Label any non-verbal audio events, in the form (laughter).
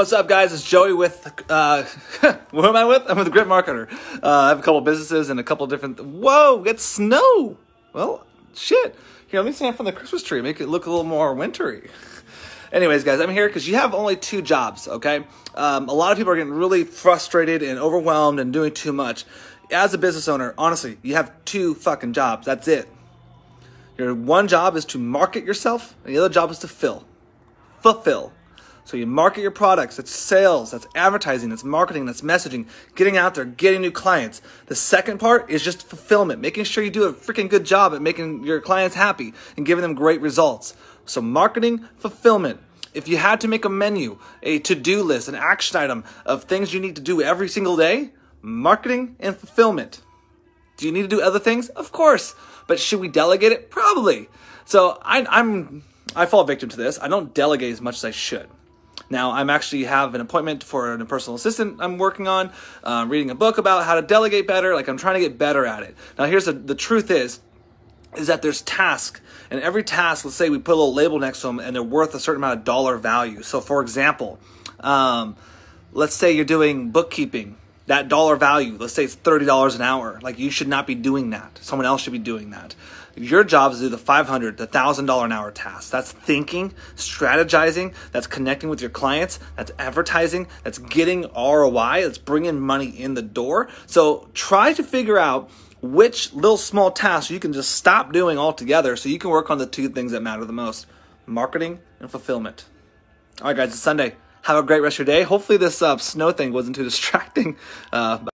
What's up, guys? It's Joey with, uh, (laughs) who am I with? I'm with a Grit Marketer. Uh, I have a couple businesses and a couple different, whoa, it's snow. Well, shit. Here, let me stand from the Christmas tree, make it look a little more wintry. (laughs) Anyways, guys, I'm here because you have only two jobs, okay? Um, a lot of people are getting really frustrated and overwhelmed and doing too much. As a business owner, honestly, you have two fucking jobs. That's it. Your one job is to market yourself, and the other job is to fill. Fulfill. So you market your products, that's sales, that's advertising, that's marketing, that's messaging, getting out there, getting new clients. The second part is just fulfillment, making sure you do a freaking good job at making your clients happy and giving them great results. So marketing, fulfillment. If you had to make a menu, a to-do list, an action item of things you need to do every single day, marketing and fulfillment. Do you need to do other things? Of course. But should we delegate it? Probably. So I, I'm I fall victim to this. I don't delegate as much as I should. Now, I'm actually have an appointment for a personal assistant I'm working on, uh, reading a book about how to delegate better. Like I'm trying to get better at it. Now, here's the, the truth is, is that there's tasks, and every task, let's say we put a little label next to them, and they're worth a certain amount of dollar value. So, for example, um, let's say you're doing bookkeeping that dollar value, let's say it's $30 an hour, like you should not be doing that. Someone else should be doing that. Your job is to do the 500, the $1,000 an hour task. That's thinking, strategizing, that's connecting with your clients, that's advertising, that's getting ROI, that's bringing money in the door. So try to figure out which little small tasks you can just stop doing altogether so you can work on the two things that matter the most marketing and fulfillment. All right, guys, it's Sunday. Have a great rest of your day. Hopefully, this uh, snow thing wasn't too distracting. (laughs) Uh,